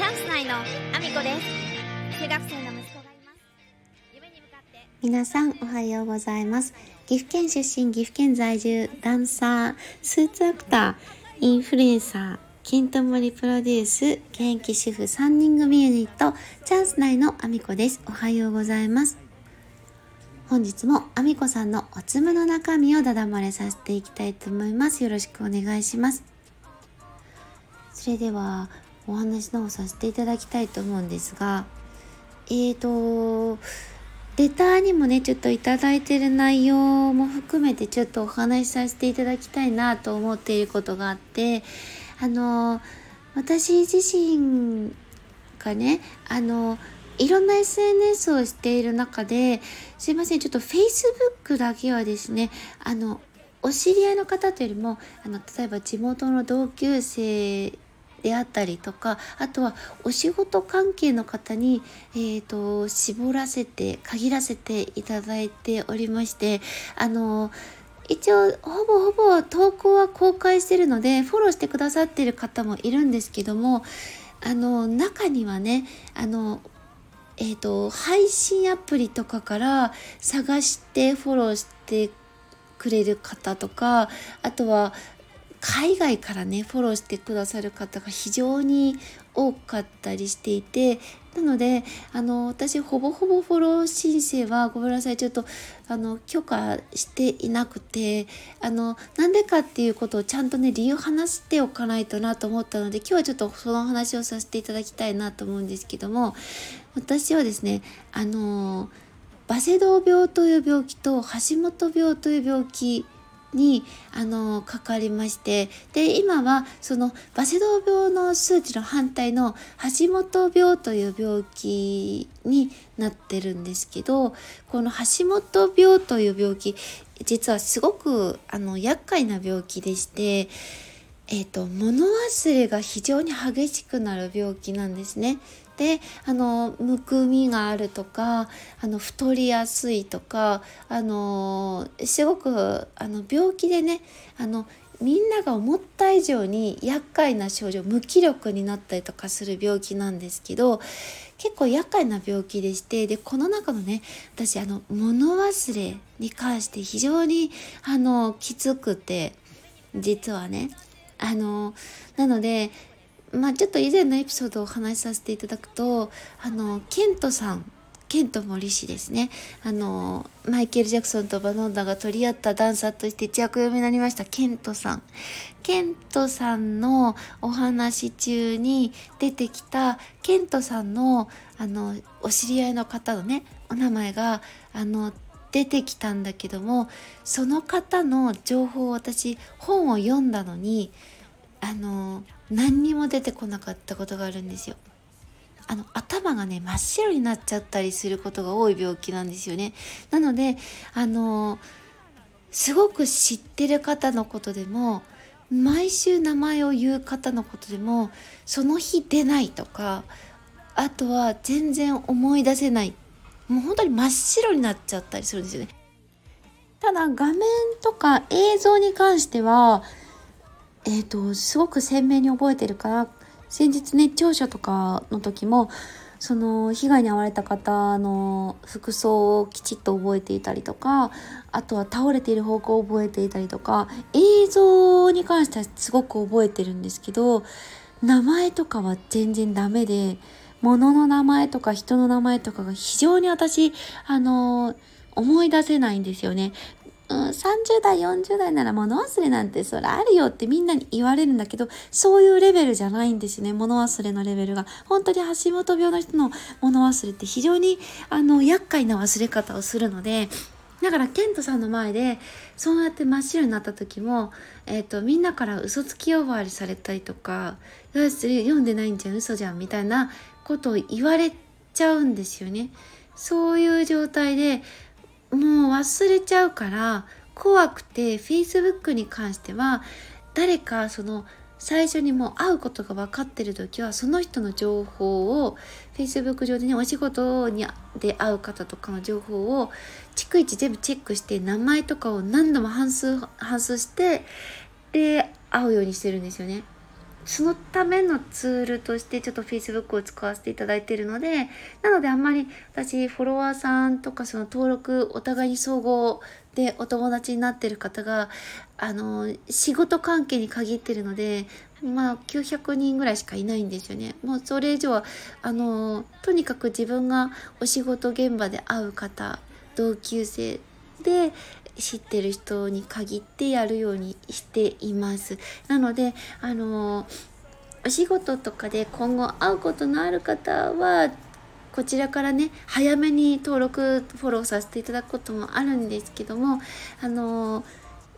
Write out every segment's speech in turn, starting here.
チャンス内のアミコです。中学生の息子がいます。夢に向かって。皆さんおはようございます岐阜県出身岐阜県在住ダンサースーツアクターインフルエンサー金ともりプロデュース現役主婦3人組ユニットチャンス内のアミコです。おはようございます。本日もアミコさんのおつむの中身をだだまれさせていきたいと思います。よろしくお願いします。それではお話の方させていただきたいと思うんですがえーとレターにもねちょっといただいてる内容も含めてちょっとお話しさせていただきたいなと思っていることがあってあの私自身がねあのいろんな SNS をしている中ですいませんちょっと Facebook だけはですねあのお知り合いの方というよりもあの例えば地元の同級生であったりとかあとはお仕事関係の方に、えーと、絞らせて限らせていただいておりましてあの一応ほぼほぼ投稿は公開してるのでフォローしてくださってる方もいるんですけどもあの中にはねあのえーと配信アプリとかから探してフォローしてくれる方とかあとは海外からねフォローしてくださる方が非常に多かったりしていてなのであの私ほぼほぼフォロー申請はごめんなさいちょっとあの許可していなくてあのなんでかっていうことをちゃんとね理由話しておかないとなと思ったので今日はちょっとその話をさせていただきたいなと思うんですけども私はですねあのバセドウ病という病気と橋本病という病気にあのかかりましてで今はそのバセドウ病の数値の反対の橋本病という病気になってるんですけどこの橋本病という病気実はすごくあの厄介な病気でして、えーと物忘れが非常に激しくなる病気なんですね。であのむくみがあるとかあの太りやすいとかあのすごくあの病気でねあのみんなが思った以上に厄介な症状無気力になったりとかする病気なんですけど結構厄介な病気でしてでこの中のね私あの物忘れに関して非常にあのきつくて実はねあのなのでまあちょっと以前のエピソードをお話しさせていただくとあのケントさんケント森氏ですね。あのマイケル・ジャクソンとバノンダが取り合ったダンサーとして一躍読みになりましたケントさん。ケントさんのお話中に出てきたケントさんのあのお知り合いの方のねお名前があの出てきたんだけどもその方の情報を私本を読んだのにあの何にも出てこなかったことがあるんですよ。あの頭がね真っ白になっちゃったりすることが多い病気なんですよね。なのであのすごく知ってる方のことでも毎週名前を言う方のことでもその日出ないとかあとは全然思い出せないもう本当に真っ白になっちゃったりするんですよね。ただ画面とか映像に関してはえっ、ー、とすごく鮮明に覚えてるから先日ね聴取とかの時もその被害に遭われた方の服装をきちっと覚えていたりとかあとは倒れている方向を覚えていたりとか映像に関してはすごく覚えてるんですけど名前とかは全然ダメで物の名前とか人の名前とかが非常に私あの思い出せないんですよね。うん、30代40代なら物忘れなんてそれあるよってみんなに言われるんだけどそういうレベルじゃないんですね物忘れのレベルが本当に橋本病の人の物忘れって非常にあの厄介な忘れ方をするのでだからケントさんの前でそうやって真っ白になった時も、えーと、みんなから嘘つき呼ばわりされたりとか「読んでないんじゃん嘘じゃん」みたいなことを言われちゃうんですよね。そういう状態でもう忘れちゃうから怖くて Facebook に関しては誰かその最初にもう会うことが分かってる時はその人の情報を Facebook 上でねお仕事にで会う方とかの情報を逐一全部チェックして名前とかを何度も半数半数してで会うようにしてるんですよね。そのためのツールとしてちょっと Facebook を使わせていただいているのでなのであんまり私フォロワーさんとかその登録お互いに総合でお友達になってる方があの仕事関係に限ってるのでまあ900人ぐらいしかいないんですよね。もうそれ以上はあのとにかく自分がお仕事現場で会う方同級生で知ってる人に限ってやるようにしています。なので、あの、お仕事とかで今後会うことのある方は、こちらからね、早めに登録、フォローさせていただくこともあるんですけども、あの、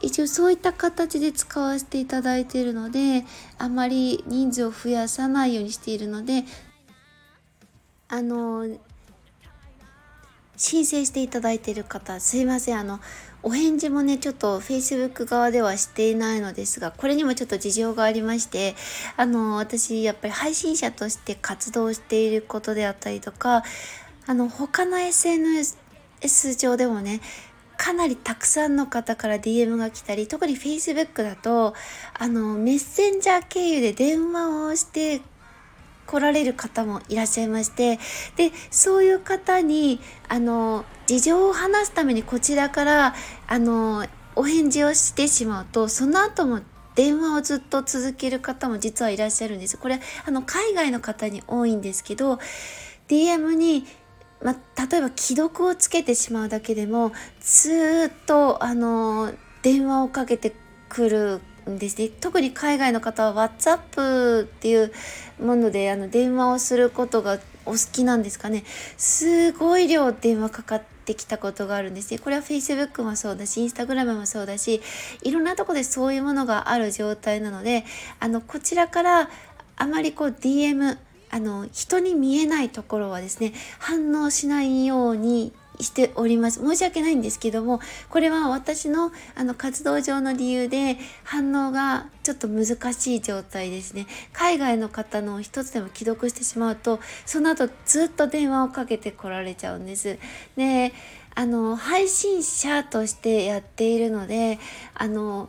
一応そういった形で使わせていただいているので、あまり人数を増やさないようにしているので、あの、申請していただいている方、すいません。あの、お返事もね、ちょっと Facebook 側ではしていないのですが、これにもちょっと事情がありまして、あの、私、やっぱり配信者として活動していることであったりとか、あの、他の SNS 上でもね、かなりたくさんの方から DM が来たり、特に Facebook だと、あの、メッセンジャー経由で電話をして来られる方もいらっしゃいましてでそういう方にあの事情を話すためにこちらからあのお返事をしてしまうとその後も電話をずっと続ける方も実はいらっしゃるんです。これあの海外の方に多いんですけど DM にま例えば既読をつけてしまうだけでもずっとあの電話をかけてくるですね。特に海外の方は WhatsApp っていうものであの電話をすることがお好きなんですかね。すごい量電話かかってきたことがあるんですね。これは Facebook もそうだし Instagram もそうだしいろんなとこでそういうものがある状態なのであのこちらからあまりこう DM あの人に見えないところはですね反応しないようにしております。申し訳ないんですけども、これは私のあの活動上の理由で反応がちょっと難しい状態ですね。海外の方の一つでも既読してしまうと、その後ずっと電話をかけて来られちゃうんです。で、あの、配信者としてやっているので、あの、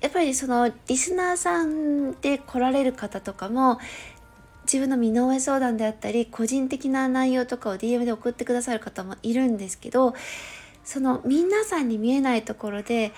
やっぱりそのリスナーさんで来られる方とかも自分の身の上相談であったり個人的な内容とかを DM で送ってくださる方もいるんですけどその皆さんに見えないところで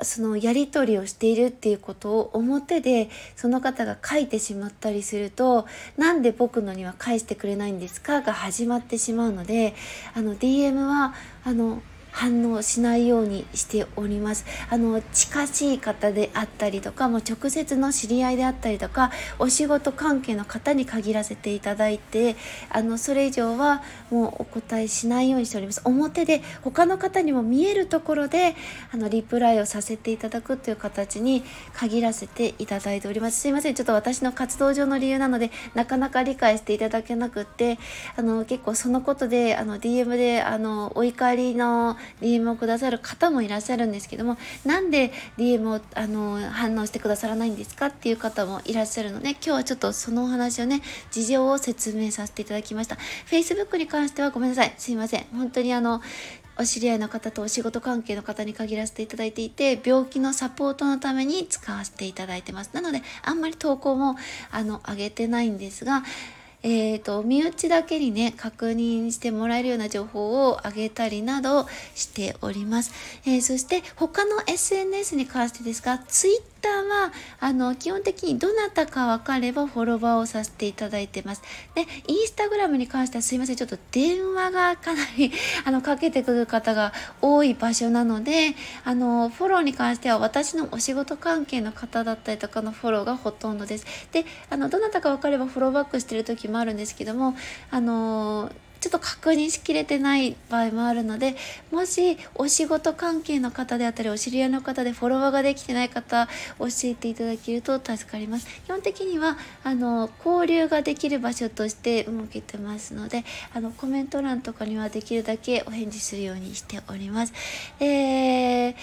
そのやり取りをしているっていうことを表でその方が書いてしまったりするとなんで僕のには返してくれないんですかが始まってしまうのであの DM はあの反応しないようにしております。あの近しい方であったりとかもう直接の知り合いであったりとかお仕事関係の方に限らせていただいてあのそれ以上はもうお答えしないようにしております。表で他の方にも見えるところであのリプライをさせていただくという形に限らせていただいております。すいません。ちょっと私の活動上の理由なのでなかなか理解していただけなくってあの結構そのことであの DM であのお怒りの DM をくださる方もいらっしゃるんですけどもなんで DM をあの反応してくださらないんですかっていう方もいらっしゃるので今日はちょっとそのお話をね事情を説明させていただきました。Facebook に関してはごめんなさい。すいません。本当にあのお知り合いの方とお仕事関係の方に限らせていただいていて病気のサポートのために使わせていただいてます。なのであんまり投稿もあの上げてないんですがえーと、身内だけにね確認してもらえるような情報をあげたりなどしております、えー、そして他の SNS に関してですが Twitter ターはあの基本的にどなたか分かればフォロワーをさせていただいてます。で、インスタグラムに関してはすいません、ちょっと電話がかなり あのかけてくる方が多い場所なので、あのフォローに関しては私のお仕事関係の方だったりとかのフォローがほとんどです。で、あのどなたか分かればフォローバックしてる時もあるんですけども、あのちょっと確認しきれてない場合もあるのでもしお仕事関係の方であったりお知り合いの方でフォロワーができてない方教えていただけると助かります基本的にはあの交流ができる場所として設けてますのであのコメント欄とかにはできるだけお返事するようにしております。えー、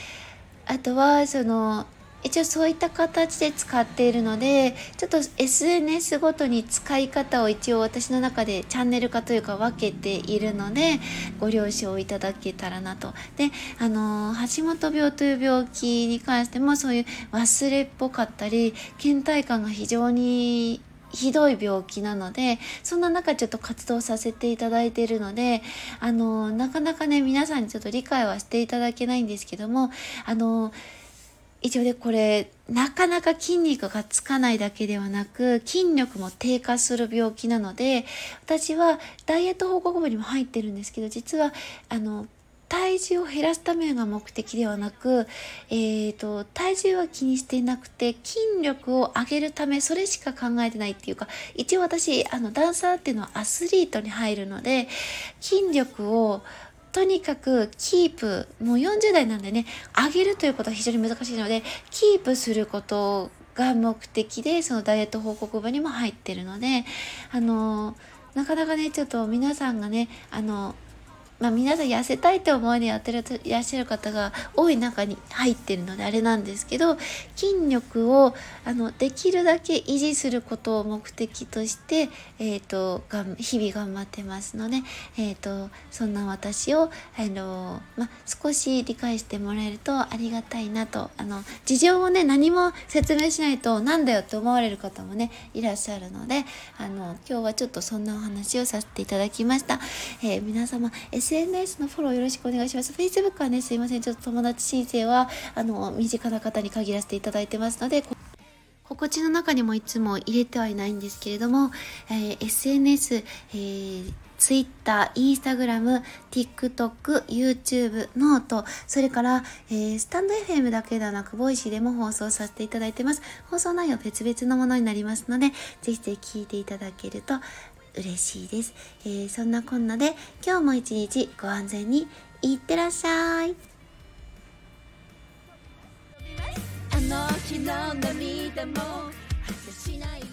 あとはその一応そういった形で使っているのでちょっと SNS ごとに使い方を一応私の中でチャンネル化というか分けているのでご了承いただけたらなと。であの橋本病という病気に関してもそういう忘れっぽかったり倦怠感が非常にひどい病気なのでそんな中ちょっと活動させていただいているのであのなかなかね皆さんにちょっと理解はしていただけないんですけどもあの一応でこれなかなか筋肉がつかないだけではなく筋力も低下する病気なので私はダイエット報告部にも入ってるんですけど実はあの体重を減らすためが目的ではなく、えーと、体重は気にしていなくて筋力を上げるためそれしか考えてないっていうか一応私あのダンサーっていうのはアスリートに入るので筋力をとにかくキープ、もう40代なんでね、上げるということは非常に難しいので、キープすることが目的で、そのダイエット報告部にも入ってるので、あの、なかなかね、ちょっと皆さんがね、あの、まあ、皆さん痩せたいって思いでやってるいらっしゃる方が多い中に入ってるのであれなんですけど筋力をあのできるだけ維持することを目的として、えーと、が日々頑張ってますので、えーと、そんな私をあの、ま少し理解してもらえるとありがたいなとあの事情をね何も説明しないとなんだよって思われる方もねいらっしゃるのであの今日はちょっとそんなお話をさせていただきました。えー、皆様 SNS のフォローよろしくお願いします。Facebook はね、すいません。ちょっと友達申請は、あの、身近な方に限らせていただいてますので、心地の中にもいつも入れてはいないんですけれども、えー、SNS、えー Twitter、Instagram、TikTok、YouTube、 note、それから、えー、 stand.fm だけではなく、 Voicy でも放送させていただいてます。放送内容別々のものになりますので、ぜひぜひ聞いていただけると嬉しいです。えー、そんなこんなで今日も一日ご安全にいってらっしゃい。あの日の涙も果てしない